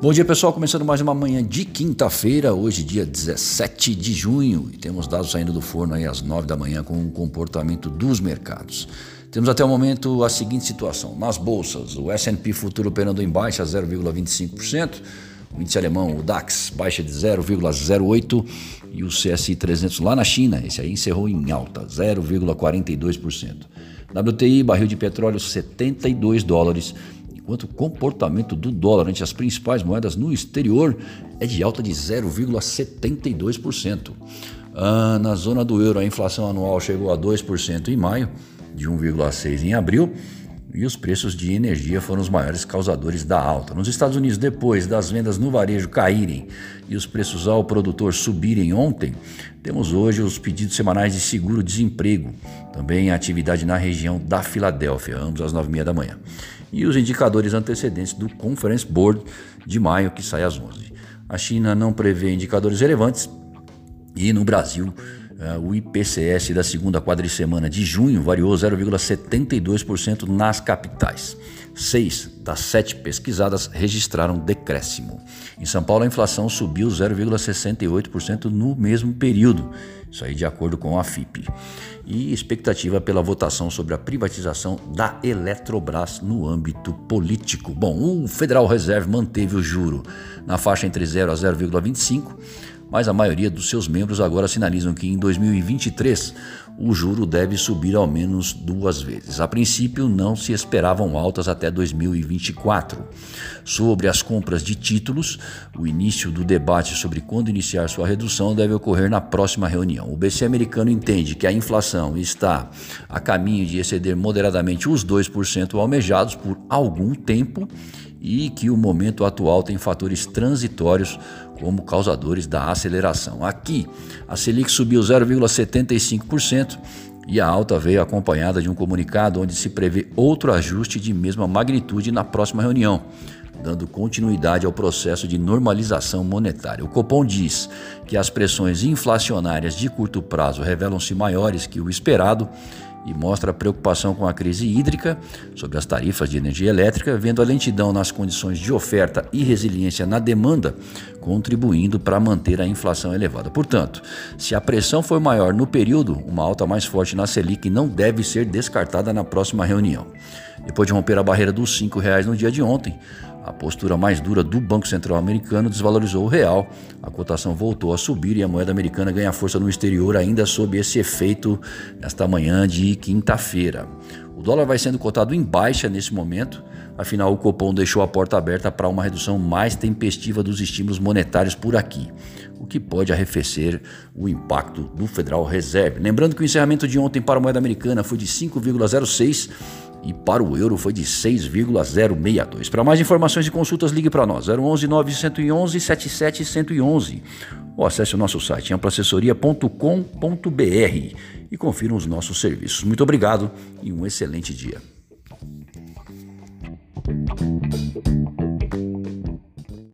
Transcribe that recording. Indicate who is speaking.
Speaker 1: Bom dia pessoal, começando mais uma manhã de quinta-feira, hoje dia 17 de junho, e temos dados saindo do forno aí às 9 da manhã com o comportamento dos mercados. Temos até o momento a seguinte situação: nas bolsas, o S&P futuro operando em baixa 0,25%, o índice alemão, o DAX, baixa de 0,08 e o CSI 300 lá na China, esse aí encerrou em alta, 0,42%. WTI, barril de petróleo 72 dólares enquanto o comportamento do dólar ante as principais moedas no exterior é de alta de 0,72%. Ah, na zona do euro, a inflação anual chegou a 2% em maio, de 1,6% em abril, e os preços de energia foram os maiores causadores da alta. Nos Estados Unidos, depois das vendas no varejo caírem e os preços ao produtor subirem ontem, temos hoje os pedidos semanais de seguro-desemprego, também atividade na região da Filadélfia, ambos às 9h30 da manhã e os indicadores antecedentes do Conference Board de maio, que sai às 11. A China não prevê indicadores relevantes e no Brasil o IPCS da segunda quadricemana de junho variou 0,72% nas capitais. Seis das sete pesquisadas registraram decréscimo. Em São Paulo, a inflação subiu 0,68% no mesmo período, isso aí de acordo com a FIP. E expectativa pela votação sobre a privatização da Eletrobras no âmbito político. Bom, o Federal Reserve manteve o juro na faixa entre 0 a 0,25 mas a maioria dos seus membros agora sinalizam que em 2023 o juro deve subir ao menos duas vezes. A princípio, não se esperavam altas até 2024. Sobre as compras de títulos, o início do debate sobre quando iniciar sua redução deve ocorrer na próxima reunião. O BC americano entende que a inflação está a caminho de exceder moderadamente os 2% almejados por algum tempo e que o momento atual tem fatores transitórios como causadores da aceleração. Aqui, a Selic subiu 0,75% e a alta veio acompanhada de um comunicado onde se prevê outro ajuste de mesma magnitude na próxima reunião, dando continuidade ao processo de normalização monetária. O Copom diz que as pressões inflacionárias de curto prazo revelam-se maiores que o esperado e mostra preocupação com a crise hídrica, sobre as tarifas de energia elétrica, vendo a lentidão nas condições de oferta e resiliência na demanda, contribuindo para manter a inflação elevada. Portanto, se a pressão for maior no período, uma alta mais forte na Selic não deve ser descartada na próxima reunião. Depois de romper a barreira dos R$ reais no dia de ontem, a postura mais dura do Banco Central americano desvalorizou o real, a cotação voltou a subir e a moeda americana ganha força no exterior, ainda sob esse efeito nesta manhã de quinta-feira. O dólar vai sendo cotado em baixa nesse momento, afinal, o Copom deixou a porta aberta para uma redução mais tempestiva dos estímulos monetários por aqui, o que pode arrefecer o impacto do Federal Reserve. Lembrando que o encerramento de ontem para a moeda americana foi de 5,06 e para o euro foi de 6,062. Para mais informações e consultas, ligue para nós, 011 911 7711 ou acesse o nosso site amplaassessoria.com.br e confira os nossos serviços. Muito obrigado e um excelente dia.